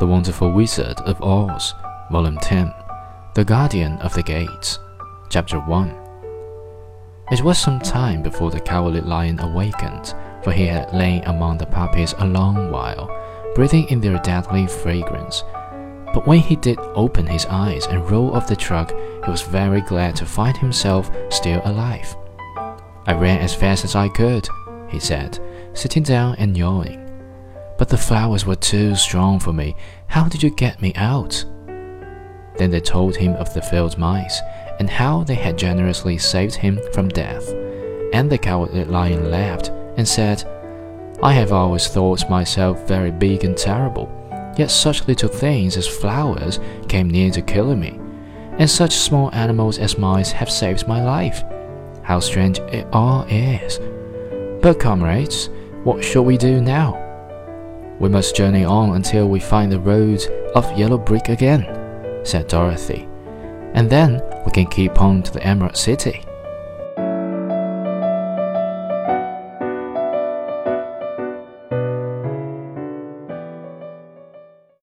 The Wonderful Wizard of Oz, Volume 10, The Guardian of the Gates, Chapter 1. It was some time before the Cowardly Lion awakened, for he had lain among the puppies a long while, breathing in their deadly fragrance. But when he did open his eyes and roll off the truck, he was very glad to find himself still alive. I ran as fast as I could, he said, sitting down and yawning. But the flowers were too strong for me. How did you get me out? Then they told him of the field mice, and how they had generously saved him from death. And the cowardly lion laughed and said, I have always thought myself very big and terrible, yet such little things as flowers came near to killing me, and such small animals as mice have saved my life. How strange it all is! But, comrades, what shall we do now? We must journey on until we find the road of yellow brick again, said Dorothy. And then we can keep on to the Emerald City.